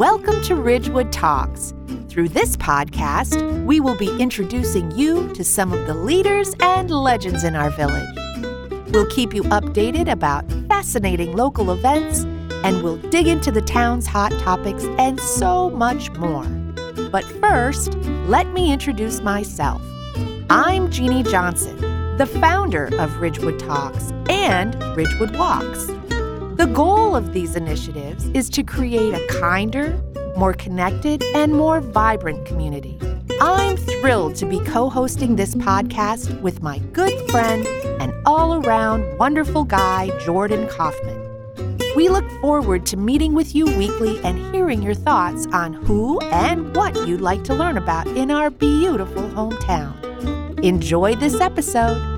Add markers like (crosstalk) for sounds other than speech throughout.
Welcome to Ridgewood Talks. Through this podcast, we will be introducing you to some of the leaders and legends in our village. We'll keep you updated about fascinating local events, and we'll dig into the town's hot topics and so much more. But first, let me introduce myself. I'm Jeannie Johnson, the founder of Ridgewood Talks and Ridgewood Walks. The goal of these initiatives is to create a kinder, more connected, and more vibrant community. I'm thrilled to be co hosting this podcast with my good friend and all around wonderful guy, Jordan Kaufman. We look forward to meeting with you weekly and hearing your thoughts on who and what you'd like to learn about in our beautiful hometown. Enjoy this episode.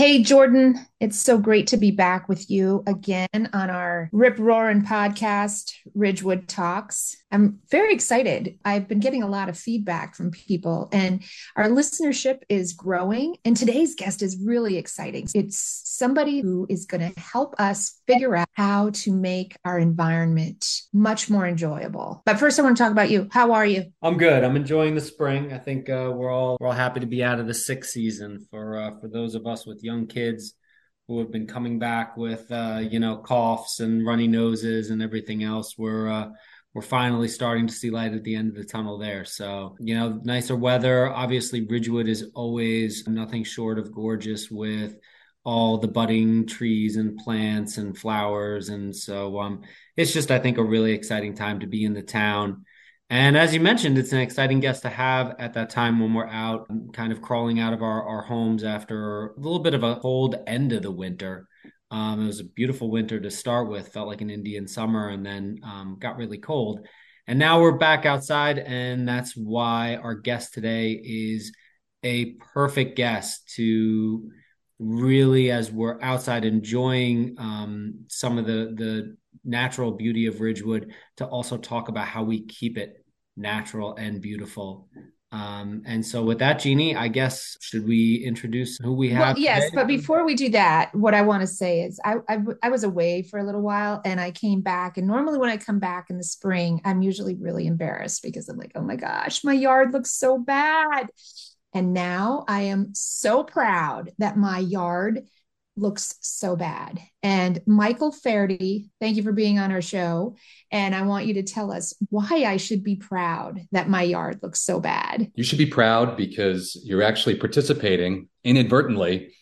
Hey, Jordan, it's so great to be back with you again on our Rip Roaring podcast, Ridgewood Talks. I'm very excited. I've been getting a lot of feedback from people, and our listenership is growing. And today's guest is really exciting. It's somebody who is going to help us figure out how to make our environment much more enjoyable. But first, I want to talk about you. How are you? I'm good. I'm enjoying the spring. I think uh, we're all we're all happy to be out of the sick season for uh, for those of us with young kids who have been coming back with uh, you know coughs and runny noses and everything else. We're uh, we're finally starting to see light at the end of the tunnel there. So you know, nicer weather. Obviously, Ridgewood is always nothing short of gorgeous with all the budding trees and plants and flowers and so um it's just i think a really exciting time to be in the town and as you mentioned, it's an exciting guest to have at that time when we're out, kind of crawling out of our, our homes after a little bit of a cold end of the winter. Um, it was a beautiful winter to start with, felt like an Indian summer, and then um, got really cold. And now we're back outside, and that's why our guest today is a perfect guest to really, as we're outside enjoying um, some of the the natural beauty of Ridgewood, to also talk about how we keep it natural and beautiful. Um, and so with that, Jeannie, I guess should we introduce who we have? Well, yes, today? but before we do that, what I want to say is I, I, I was away for a little while and I came back. And normally when I come back in the spring, I'm usually really embarrassed because I'm like, oh my gosh, my yard looks so bad. And now I am so proud that my yard looks so bad. And Michael Faherty, thank you for being on our show. And I want you to tell us why I should be proud that my yard looks so bad. You should be proud because you're actually participating inadvertently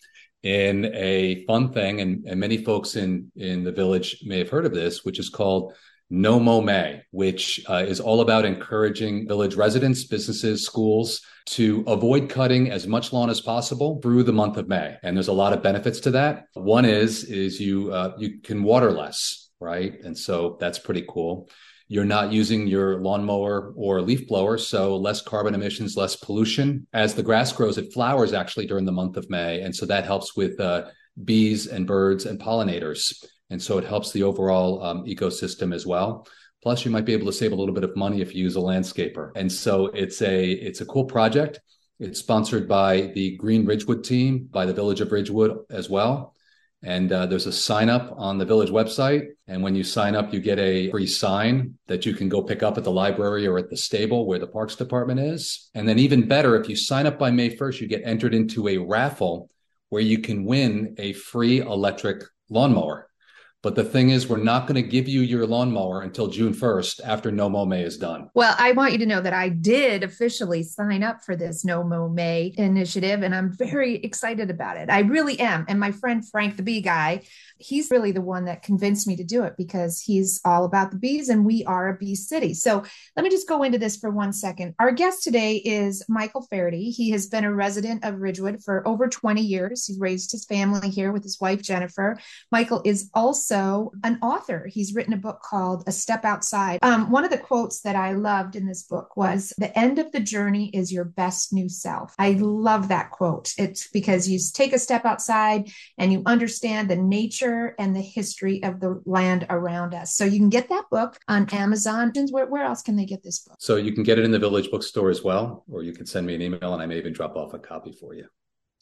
in a fun thing. And, and many folks in, in the village may have heard of this, which is called no Mow May, which uh, is all about encouraging village residents, businesses, schools to avoid cutting as much lawn as possible through the month of May. And there's a lot of benefits to that. One is is you uh, you can water less, right? And so that's pretty cool. You're not using your lawnmower or leaf blower, so less carbon emissions, less pollution. As the grass grows, it flowers actually during the month of May, and so that helps with uh, bees and birds and pollinators. And so it helps the overall um, ecosystem as well. Plus, you might be able to save a little bit of money if you use a landscaper. And so it's a it's a cool project. It's sponsored by the Green Ridgewood team, by the Village of Ridgewood as well. And uh, there's a sign up on the village website. And when you sign up, you get a free sign that you can go pick up at the library or at the stable where the parks department is. And then, even better, if you sign up by May 1st, you get entered into a raffle where you can win a free electric lawnmower. But the thing is, we're not going to give you your lawnmower until June 1st after No Mow May is done. Well, I want you to know that I did officially sign up for this No Mow May initiative, and I'm very excited about it. I really am. And my friend Frank, the bee guy, he's really the one that convinced me to do it because he's all about the bees and we are a bee city. So let me just go into this for one second. Our guest today is Michael Faherty. He has been a resident of Ridgewood for over 20 years. He's raised his family here with his wife, Jennifer. Michael is also also an author. He's written a book called A Step Outside. Um, one of the quotes that I loved in this book was The end of the journey is your best new self. I love that quote. It's because you take a step outside and you understand the nature and the history of the land around us. So you can get that book on Amazon. Where, where else can they get this book? So you can get it in the Village Bookstore as well, or you can send me an email and I may even drop off a copy for you.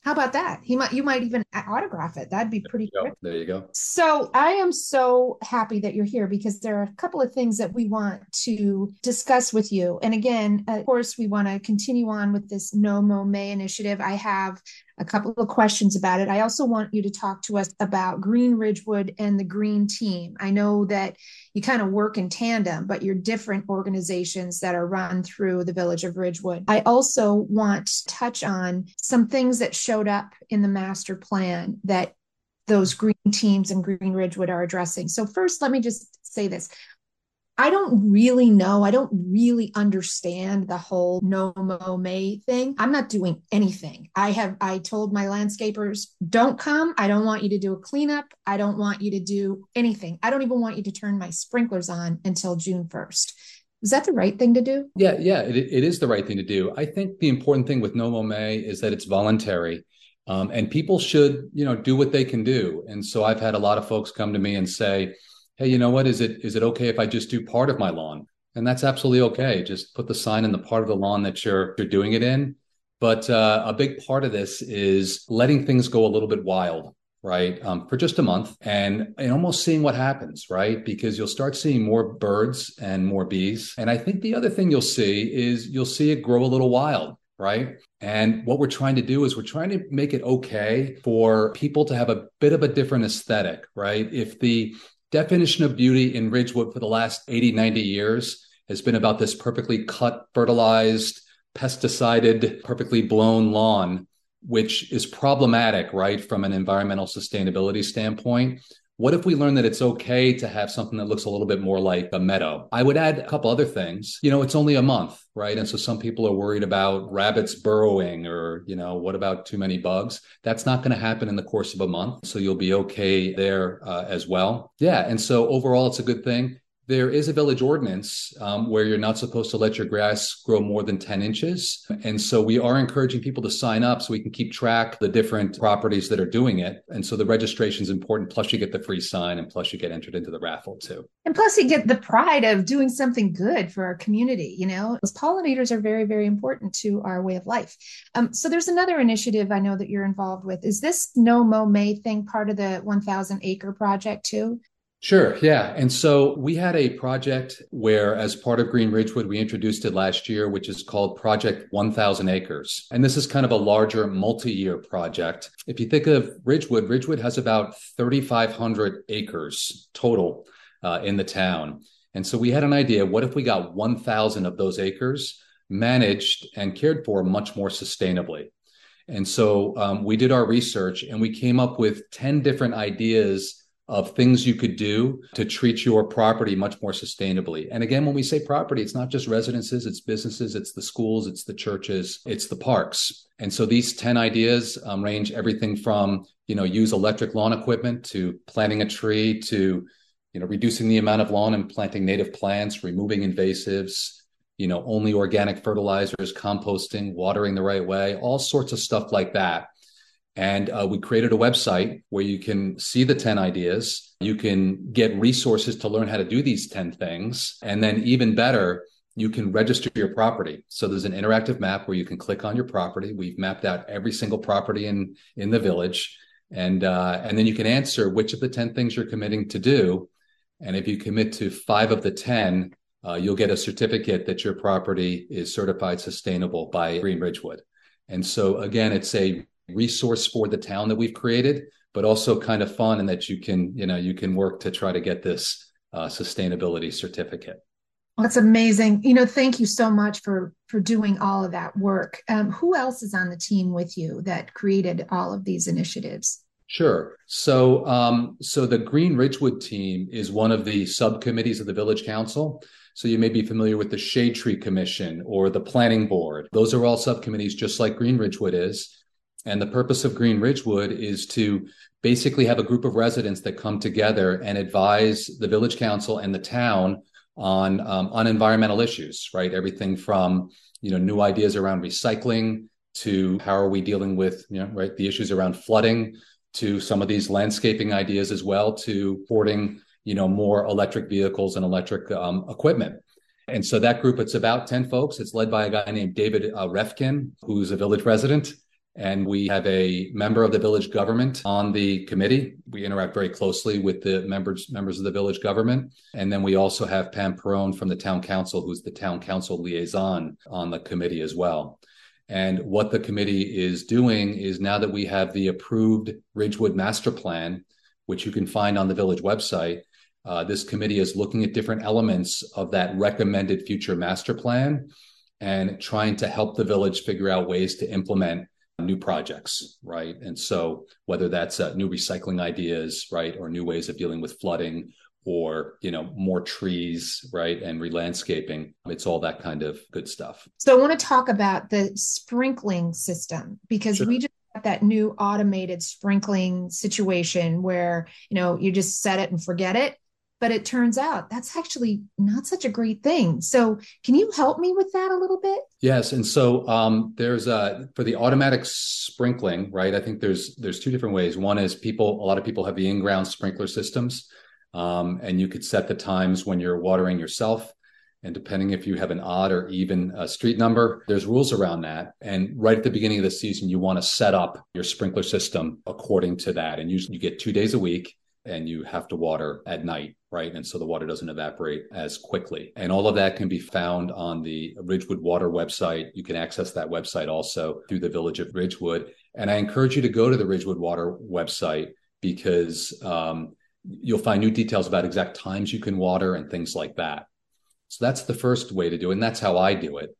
How about that? He might you might even autograph it. That'd be pretty there There you go. So I am so happy that you're here because there are a couple of things that we want to discuss with you. And again, of course, we want to continue on with this No Mow May initiative. I have a couple of questions about it. I also want you to talk to us about Green Ridgewood and the Green Team. I know that you kind of work in tandem, but you're different organizations that are run through the village of Ridgewood. I also want to touch on some things that showed up in the master plan that those green teams and Green Ridgewood are addressing. So, first, let me just say this I don't really know. I don't really understand the whole no mow may thing. I'm not doing anything. I have, I told my landscapers, don't come. I don't want you to do a cleanup. I don't want you to do anything. I don't even want you to turn my sprinklers on until June 1st. Is that the right thing to do? Yeah, yeah, it, it is the right thing to do. I think the important thing with no mow may is that it's voluntary. Um, and people should, you know, do what they can do. And so I've had a lot of folks come to me and say, hey, you know what? Is it is it okay if I just do part of my lawn? And that's absolutely okay. Just put the sign in the part of the lawn that you're you're doing it in. But uh, a big part of this is letting things go a little bit wild, right? Um, for just a month and, and almost seeing what happens, right? Because you'll start seeing more birds and more bees. And I think the other thing you'll see is you'll see it grow a little wild right? And what we're trying to do is we're trying to make it okay for people to have a bit of a different aesthetic, right? If the definition of beauty in Ridgewood for the last 80, 90 years has been about this perfectly cut, fertilized, pesticided, perfectly blown lawn, which is problematic, right, from an environmental sustainability standpoint. What if we learn that it's okay to have something that looks a little bit more like a meadow? I would add a couple other things. You know, it's only a month, right? And so some people are worried about rabbits burrowing or, you know, what about too many bugs? That's not going to happen in the course of a month. So you'll be okay there uh, as well. Yeah. And so overall, it's a good thing there is a village ordinance um, where you're not supposed to let your grass grow more than 10 inches. And so we are encouraging people to sign up so we can keep track the different properties that are doing it. And so the registration is important. Plus, you get the free sign and plus, you get entered into the raffle too. And plus, you get the pride of doing something good for our community. You know, those pollinators are very, very important to our way of life. Um, so there's another initiative I know that you're involved with. Is this No Mow May thing part of the 1,000 acre project too? Sure. Yeah. And so we had a project where, as part of Green Ridgewood, we introduced it last year, which is called Project 1000 Acres. And this is kind of a larger multi year project. If you think of Ridgewood, Ridgewood has about 3,500 acres total uh, in the town. And so we had an idea what if we got 1,000 of those acres managed and cared for much more sustainably? And so um, we did our research and we came up with 10 different ideas of things you could do to treat your property much more sustainably. And again, when we say property, it's not just residences, it's businesses, it's the schools, it's the churches, it's the parks. And so these 10 ideas um, range everything from, you know, use electric lawn equipment to planting a tree to, you know, reducing the amount of lawn and planting native plants, removing invasives, you know, only organic fertilizers, composting, watering the right way, all sorts of stuff like that and uh, we created a website where you can see the 10 ideas. You can get resources to learn how to do these 10 things. And then, even better, you can register your property. So there's an interactive map where you can click on your property. We've mapped out every single property in, in the village. And, uh, and then you can answer which of the 10 things you're committing to do. And if you commit to five of the 10, uh, you'll get a certificate that your property is certified sustainable by Green Ridgewood. And so, again, it's a resource for the town that we've created, but also kind of fun and that you can, you know, you can work to try to get this uh, sustainability certificate. That's amazing. You know, thank you so much for for doing all of that work. Um, who else is on the team with you that created all of these initiatives? Sure. So, um, so the Green Ridgewood team is one of the subcommittees of the Village Council. So you may be familiar with the Shade Tree Commission or the Planning Board. Those are all subcommittees, just like Green Ridgewood is. And the purpose of Green Ridgewood is to basically have a group of residents that come together and advise the village council and the town on um, on environmental issues, right? Everything from you know new ideas around recycling to how are we dealing with you know right the issues around flooding to some of these landscaping ideas as well to porting you know more electric vehicles and electric um, equipment. And so that group, it's about 10 folks. It's led by a guy named David uh, Refkin, who's a village resident And we have a member of the village government on the committee. We interact very closely with the members members of the village government. And then we also have Pam Perone from the town council, who's the town council liaison on the committee as well. And what the committee is doing is now that we have the approved Ridgewood master plan, which you can find on the village website, uh, this committee is looking at different elements of that recommended future master plan and trying to help the village figure out ways to implement new projects, right? And so whether that's uh, new recycling ideas, right, or new ways of dealing with flooding, or you know more trees, right, and relandscaping, it's all that kind of good stuff. So I want to talk about the sprinkling system because sure. we just got that new automated sprinkling situation where you know you just set it and forget it but it turns out that's actually not such a great thing. So, can you help me with that a little bit? Yes, and so um, there's a for the automatic sprinkling, right? I think there's there's two different ways. One is people, a lot of people have the in-ground sprinkler systems, um, and you could set the times when you're watering yourself. And depending if you have an odd or even street number, there's rules around that. And right at the beginning of the season, you want to set up your sprinkler system according to that. And usually you get two days a week and you have to water at night, right? And so the water doesn't evaporate as quickly. And all of that can be found on the Ridgewood Water website. You can access that website also through the Village of Ridgewood. And I encourage you to go to the Ridgewood Water website because um, you'll find new details about exact times you can water and things like that. So that's the first way to do it. And that's how I do it.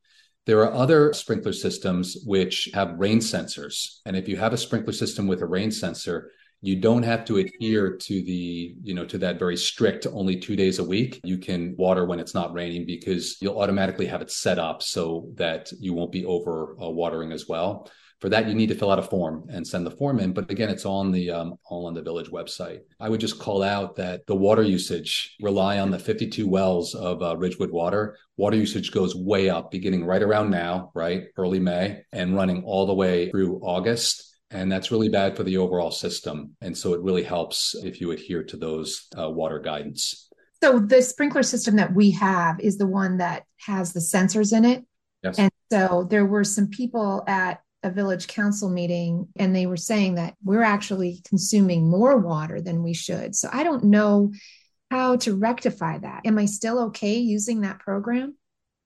There are other sprinkler systems which have rain sensors. And if you have a sprinkler system with a rain sensor, you don't have to adhere to the you know to that very strict only two days a week. You can water when it's not raining because you'll automatically have it set up so that you won't be over uh, watering as well. For that you need to fill out a form and send the form in. But again it's on the um, all on the village website. I would just call out that the water usage rely on the 52 wells of uh, ridgewood water. Water usage goes way up beginning right around now right early may and running all the way through august and that's really bad for the overall system. And so it really helps if you adhere to those uh, water guidance. So the sprinkler system that we have is the one that has the sensors in it. Yes. And so there were some people at a village council meeting and they were saying that we're actually consuming more water than we should. So I don't know how to rectify that. Am I still okay using that program?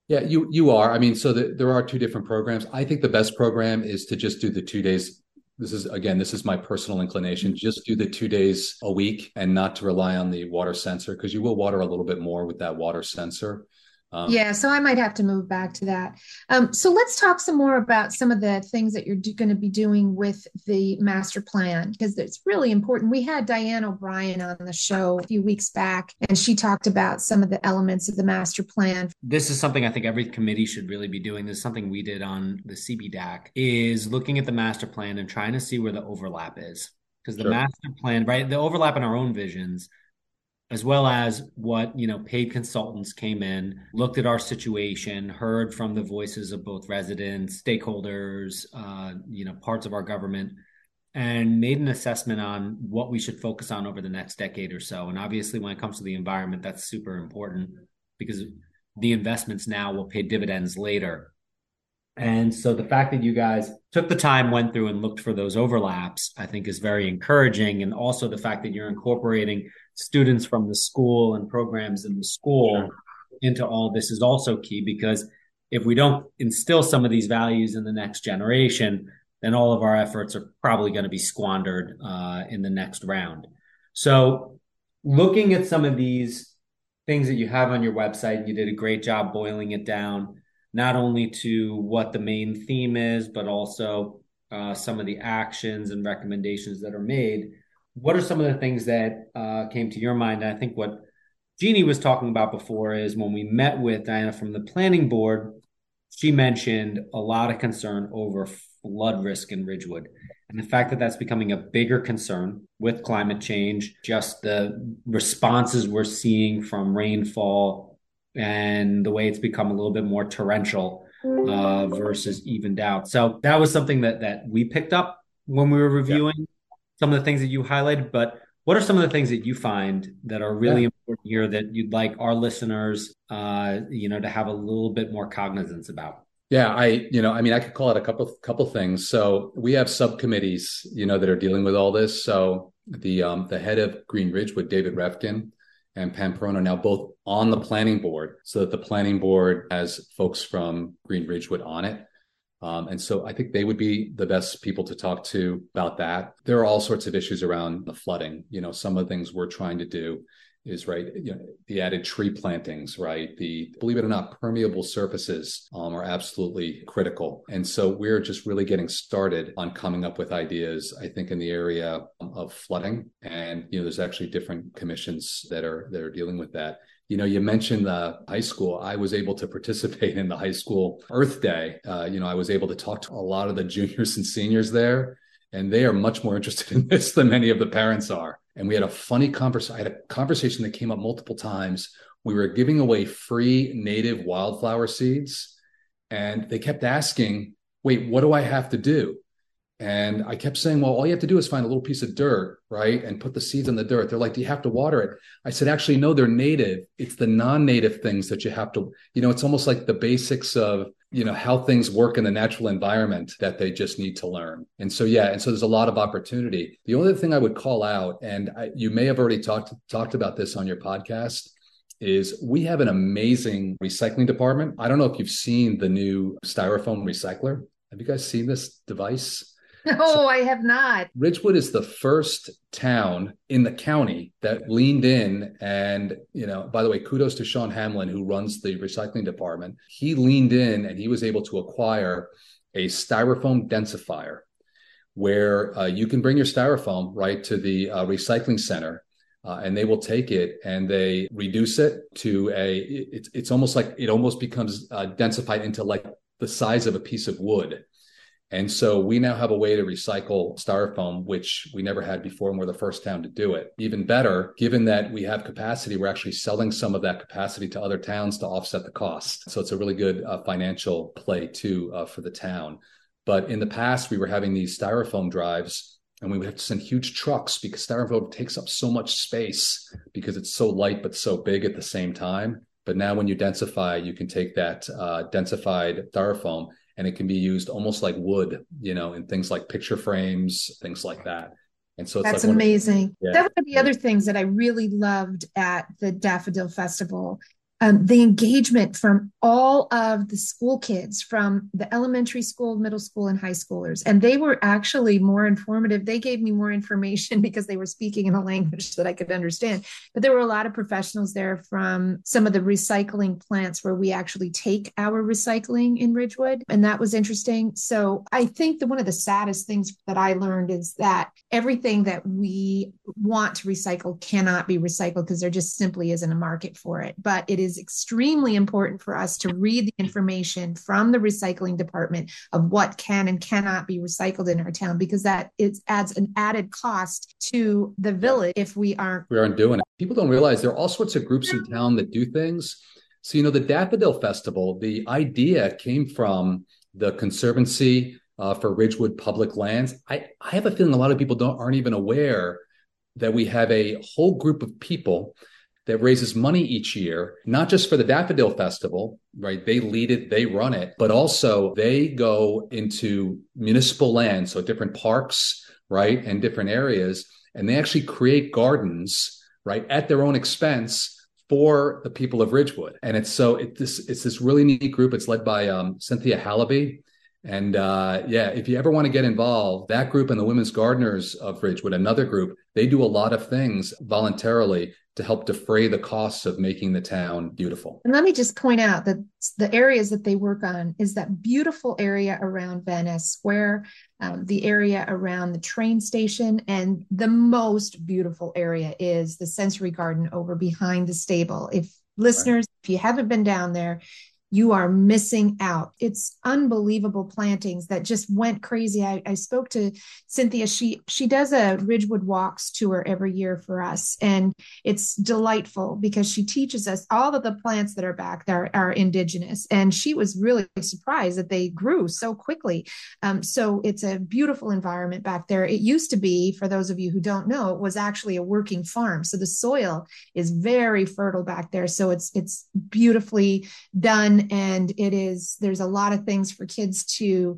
Yeah, you you are. I mean, so the, there are two different programs. I think the best program is to just do the two days this is again this is my personal inclination. Mm-hmm. Just do the two days a week and not to rely on the water sensor because you will water a little bit more with that water sensor um, yeah, so I might have to move back to that. Um, so let's talk some more about some of the things that you're going to be doing with the master plan because it's really important. We had Diane O'Brien on the show a few weeks back, and she talked about some of the elements of the master plan. This is something I think every committee should really be doing. This is something we did on the CBDAC is looking at the master plan and trying to see where the overlap is because the sure. master plan, right, the overlap in our own visions as well as what you know paid consultants came in looked at our situation heard from the voices of both residents stakeholders uh, you know parts of our government and made an assessment on what we should focus on over the next decade or so. And obviously when it comes to the environment that's super important because the investments now will pay dividends later. And so the fact that you guys took the time, went through and looked for those overlaps, I think is very encouraging. And also the fact that you're incorporating students from the school and programs in the school into all this is also key because if we don't instill some of these values in the next generation, then all of our efforts are probably going to be squandered uh, in the next round. So, looking at some of these things that you have on your website, you did a great job boiling it down, not only to what the main theme is, but also uh, some of the actions and recommendations that are made what are some of the things that uh, came to your mind? And I think what Jeannie was talking about before is when we met with Diana from the planning board, she mentioned a lot of concern over flood risk in Ridgewood. And the fact that that's becoming a bigger concern with climate change, just the responses we're seeing from rainfall and the way it's become a little bit more torrential uh, versus evened out. So that was something that that we picked up when we were reviewing some of the things that you highlighted, but what are some of the things that you find that are really yeah. important here that you'd like our listeners, uh, you know, to have a little bit more cognizance about? Yeah, I, you know, I mean, I could call it a couple couple things. So we have subcommittees, you know, that are dealing with all this. So the um, the head of Green Ridge Ridgewood, David Refkin, and Pam Perrone are now both on the planning board, so that the planning board has folks from Green Ridgewood on it. Um, and so I think they would be the best people to talk to about that. There are all sorts of issues around the flooding. You know, some of the things we're trying to do is right you know the added tree plantings right? The believe it or not permeable surfaces um, are absolutely critical. And so we're just really getting started on coming up with ideas i think in the area of flooding. And you know there's actually different commissions that are that are dealing with that. You know you mentioned the high school. I was able to participate in the high school earth day. Uh, you know i was able to talk to a lot of the juniors and seniors there and they are much more interested in this than many of the parents are and we had a funny conversation. I had a conversation that came up multiple times. We were giving away free native wildflower seeds, and they kept asking, "Wait, what do I have to do?" And I kept saying, well, all you have to do is find a little piece of dirt, right? And put the seeds in the dirt. They're like, do you have to water it? I said, actually, no, they're native. It's the non native things that you have to, you know, it's almost like the basics of, you know, how things work in the natural environment that they just need to learn. And so, yeah. And so there's a lot of opportunity. The only thing I would call out, and I, you may have already talked, talked about this on your podcast, is we have an amazing recycling department. I don't know if you've seen the new styrofoam recycler. Have you guys seen this device? No, (laughs) so I have not. Ridgewood is the first town in the county that leaned in and, you know, by the way, kudos to Sean Hamlin, who runs the recycling department. He leaned in and he was able to acquire a styrofoam densifier where uh, you can bring your styrofoam right to the uh, recycling center uh, and they will take it and they reduce it to a it's it's almost like it almost becomes uh, densified into like the size of a piece of wood and so we now have a way to recycle styrofoam, which we never had before, and we're the first town to do it. Even better, given that we have capacity, we're actually selling some of that capacity to other towns to offset the cost. So it's a really good uh, financial play too uh, for the town. But in the past, we were having these styrofoam drives and we would have to send huge trucks because styrofoam takes up so much space because it's so light but so big at the same time. But now, when you densify, you can take that uh, densified styrofoam and it can be used almost like wood, you know, in things like picture frames, things like that. And so that's like amazing. yeah. That one of the other things that I really loved at the Daffodil Festival um, the engagement from all of the school kids from the elementary school, middle school, and high schoolers. And they were actually more informative. They gave me more information (laughs) because they were speaking in a language that I could understand. But there were a lot of professionals there from some of the recycling plants where we actually take our recycling in Ridgewood. And that was interesting. So I think that one of the saddest things that I learned is that everything that we want to recycle cannot be recycled because there just simply isn't a market for it. But it is is extremely important for us to read the information from the recycling department of what can and cannot be recycled in our town because that it adds an added cost to the village if we aren't we aren't doing it. People don't realize there are all sorts of groups in town that do things. So you know the Daffodil Festival, the idea came from the Conservancy uh, for Ridgewood Public Lands. I, I have a feeling a lot of people don't aren't even aware that we have a whole group of people that raises money each year, not just for the Daffodil Festival, right? They lead it, they run it, but also they go into municipal land, so different parks, right, and different areas, and they actually create gardens, right, at their own expense for the people of Ridgewood. And it's so it, this it's this really neat group. It's led by um, Cynthia Hallaby. And uh, yeah, if you ever want to get involved, that group and the Women's Gardeners of Ridgewood, another group, they do a lot of things voluntarily to help defray the costs of making the town beautiful. And let me just point out that the areas that they work on is that beautiful area around Van Neste, Square, um, the area around the train station, and the most beautiful area is the sensory garden over behind the stable. If listeners, right. if you haven't been down there, you are missing out. It's unbelievable plantings that just went crazy. I, I, spoke to Cynthia. She she does a Ridgewood Walks tour every year for us, and it's delightful because she teaches us all of the plants that are back there are indigenous. And she was really surprised that they grew so quickly. Um, so it's a beautiful environment back there. It used to be, for those of you who don't know, it was actually a working farm. So the soil is very fertile back there. So it's it's beautifully done and it is there's a lot of things for kids to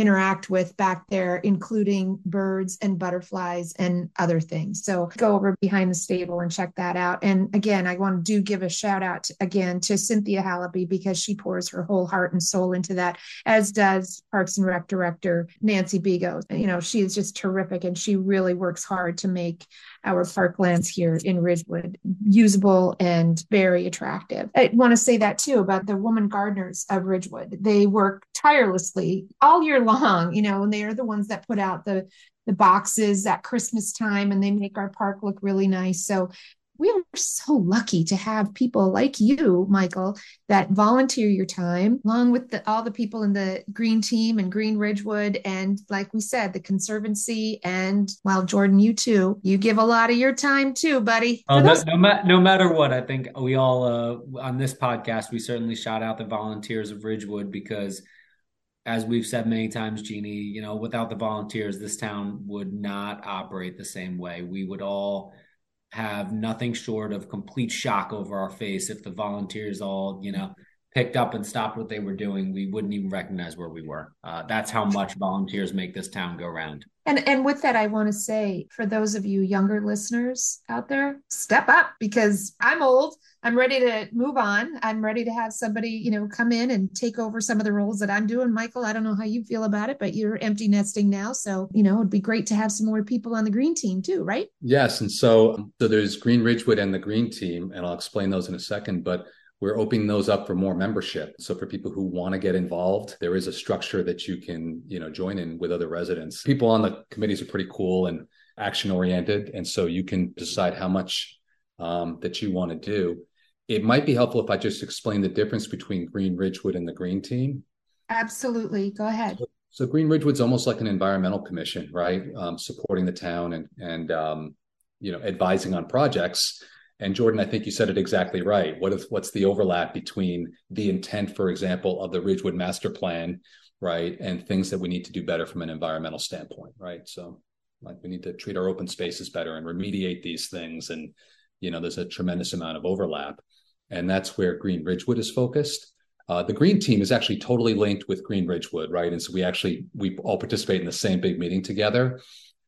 interact with back there, including birds and butterflies and other things. So go over behind the stable and check that out. And again, I want to do give a shout out to, again to Cynthia Hallaby because she pours her whole heart and soul into that, as does Parks and Rec director Nancy Bigo. You know, she is just terrific and she really works hard to make our parklands here in Ridgewood usable and very attractive. I want to say that too about the woman gardeners of Ridgewood. They work tirelessly all year long, you know, and they are the ones that put out the the boxes at Christmas time and they make our park look really nice. So we are so lucky to have people like you, Michael, that volunteer your time along with the, all the people in the green team and Green Ridgewood. And like we said, the Conservancy. And while well, Jordan, you too, you give a lot of your time too, buddy. Oh, no, no, ma- no, matter what, I think we all, uh, on this podcast, we certainly shout out the volunteers of Ridgewood because as we've said many times, Jeannie, you know, without the volunteers, this town would not operate the same way. We would all have nothing short of complete shock over our face if the volunteers all, you know, picked up and stopped what they were doing. We wouldn't even recognize where we were. Uh, that's how much volunteers make this town go round. And and with that, I want to say for those of you younger listeners out there, step up because I'm old. I'm ready to move on. I'm ready to have somebody, you know, come in and take over some of the roles that I'm doing. Michael, I don't know how you feel about it, but you're empty nesting now. So, you know, it'd be great to have some more people on the green team too, right? Yes. And so so there's Green Ridgewood and the green team, and I'll explain those in a second. But we're opening those up for more membership. So for people who want to get involved, there is a structure that you can, you know, join in with other residents. People on the committees are pretty cool and action oriented. And so you can decide how much um, that you want to do. It might be helpful if I just explain the difference between Green Ridgewood and the Green Team. Absolutely. Go ahead. So, so Green Ridgewood's almost like an environmental commission, right? Um, supporting the town and, and um, you know, advising on projects and Jordan, I think you said it exactly right. What is what's the overlap between the intent, for example, of the Ridgewood Master Plan, right, and things that we need to do better from an environmental standpoint, right? So, like we need to treat our open spaces better and remediate these things, and you know, there's a tremendous amount of overlap, and that's where Green Ridgewood is focused. Uh, the green team is actually totally linked with Green Ridgewood, right? And so we actually we all participate in the same big meeting together.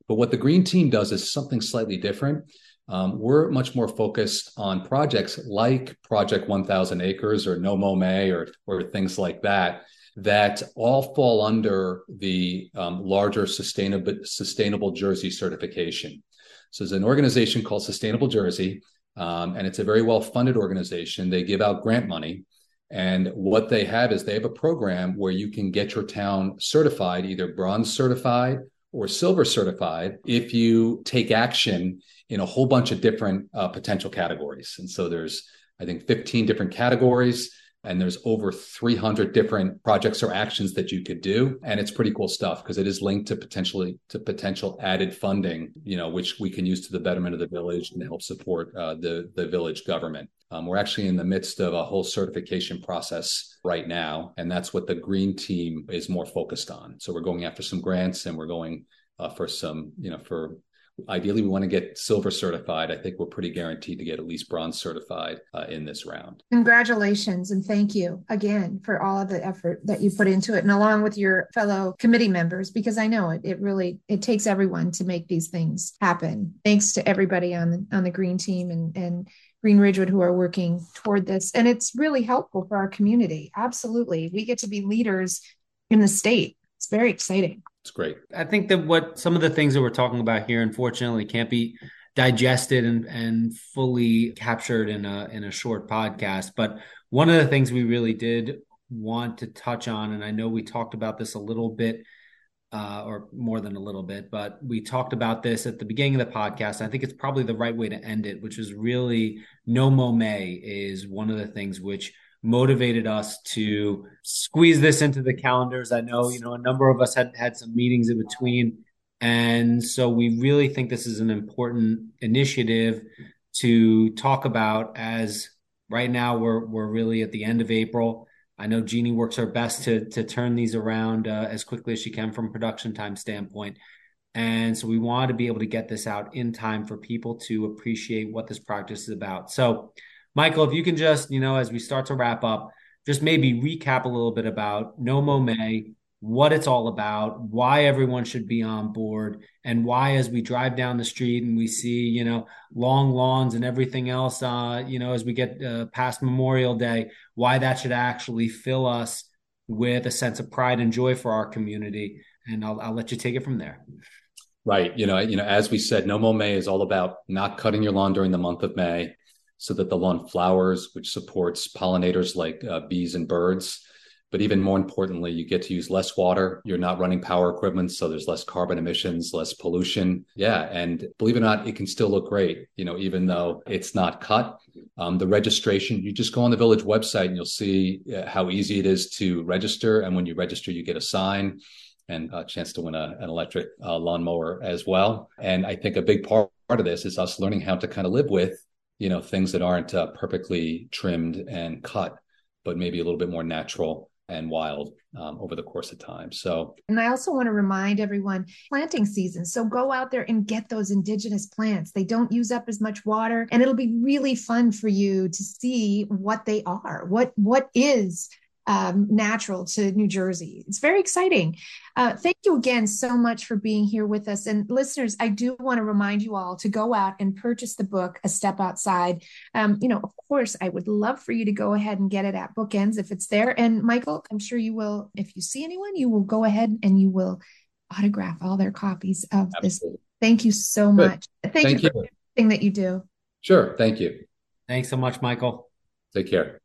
But what the green team does is something slightly different um, we're much more focused on projects like Project 1000 Acres or No Mow May or, or things like that, that all fall under the um, larger sustainable, sustainable Jersey certification. So there's an organization called Sustainable Jersey, um, and it's a very well funded organization. They give out grant money. And what they have is they have a program where you can get your town certified, either bronze certified or silver certified, if you take action in a whole bunch of different uh, potential categories. And so there's, I think, 15 different categories and there's over 300 different projects or actions that you could do. And it's pretty cool stuff because it is linked to potentially to potential added funding you know which we can use to the betterment of the village and help support uh, the the village government. Um, we're actually in the midst of a whole certification process right now and that's what the green team is more focused on. So we're going after some grants and we're going uh, for some you know for Ideally, we want to get silver certified. I think we're pretty guaranteed to get at least bronze certified uh, in this round. Congratulations and thank you again for all of the effort that you put into it, and along with your fellow committee members, because I know it. It really it takes everyone to make these things happen. Thanks to everybody on the on the green team and and Green Ridgewood who are working toward this, and it's really helpful for our community. Absolutely, we get to be leaders in the state. It's very exciting. It's great. I think that what some of the things that we're talking about here, unfortunately, can't be digested and, and fully captured in a in a short podcast. But one of the things we really did want to touch on, and I know we talked about this a little bit, uh, or more than a little bit, but we talked about this at the beginning of the podcast. I think it's probably the right way to end it, which is really no mow may is one of the things which motivated us to squeeze this into the calendars. I know, you know, a number of us had had some meetings in between. And so we really think this is an important initiative to talk about as right now we're we're really at the end of April. I know Jeannie works her best to to turn these around uh, as quickly as she can from production time standpoint. And so we want to be able to get this out in time for people to appreciate what this practice is about. So Michael, if you can just, you know, as we start to wrap up, just maybe recap a little bit about No Mow May, what it's all about, why everyone should be on board, and why, as we drive down the street and we see, you know, long lawns and everything else, uh, you know, as we get uh, past Memorial Day, why that should actually fill us with a sense of pride and joy for our community. And I'll, I'll let you take it from there. Right. You know, you know, as we said, No Mow May is all about not cutting your lawn during the month of May so that the lawn flowers, which supports pollinators like uh, bees and birds but even more importantly, you get to use less water. You're not running power equipment, so there's less carbon emissions, less pollution. Yeah, and believe it or not, it can still look great. You know, even though it's not cut. Um, the registration, you just go on the village website and you'll see uh, how easy it is to register. And when you register, you get a sign and a chance to win a, an electric uh, lawnmower as well. And I think a big part of this is us learning how to kind of live with, you know, things that aren't uh, perfectly trimmed and cut, but maybe a little bit more natural and wild um, over the course of time. So, and I also want to remind everyone planting season. So go out there and get those indigenous plants. They don't use up as much water, and it'll be really fun for you to see what they are. What what is um, natural to New Jersey. It's very exciting. Uh, thank you again so much for being here with us. And listeners, I do want to remind you all to go out and purchase the book, A Step Outside. Um, you know, of course, I would love for you to go ahead and get it at Bookends if it's there. And Michael, I'm sure you will, if you see anyone, you will go ahead and you will autograph all their copies of Absolutely. this. Thank you so Good. much. Thank, Thank you, you for everything that you do. Sure. Thank you. Thanks so much, Michael. Take care.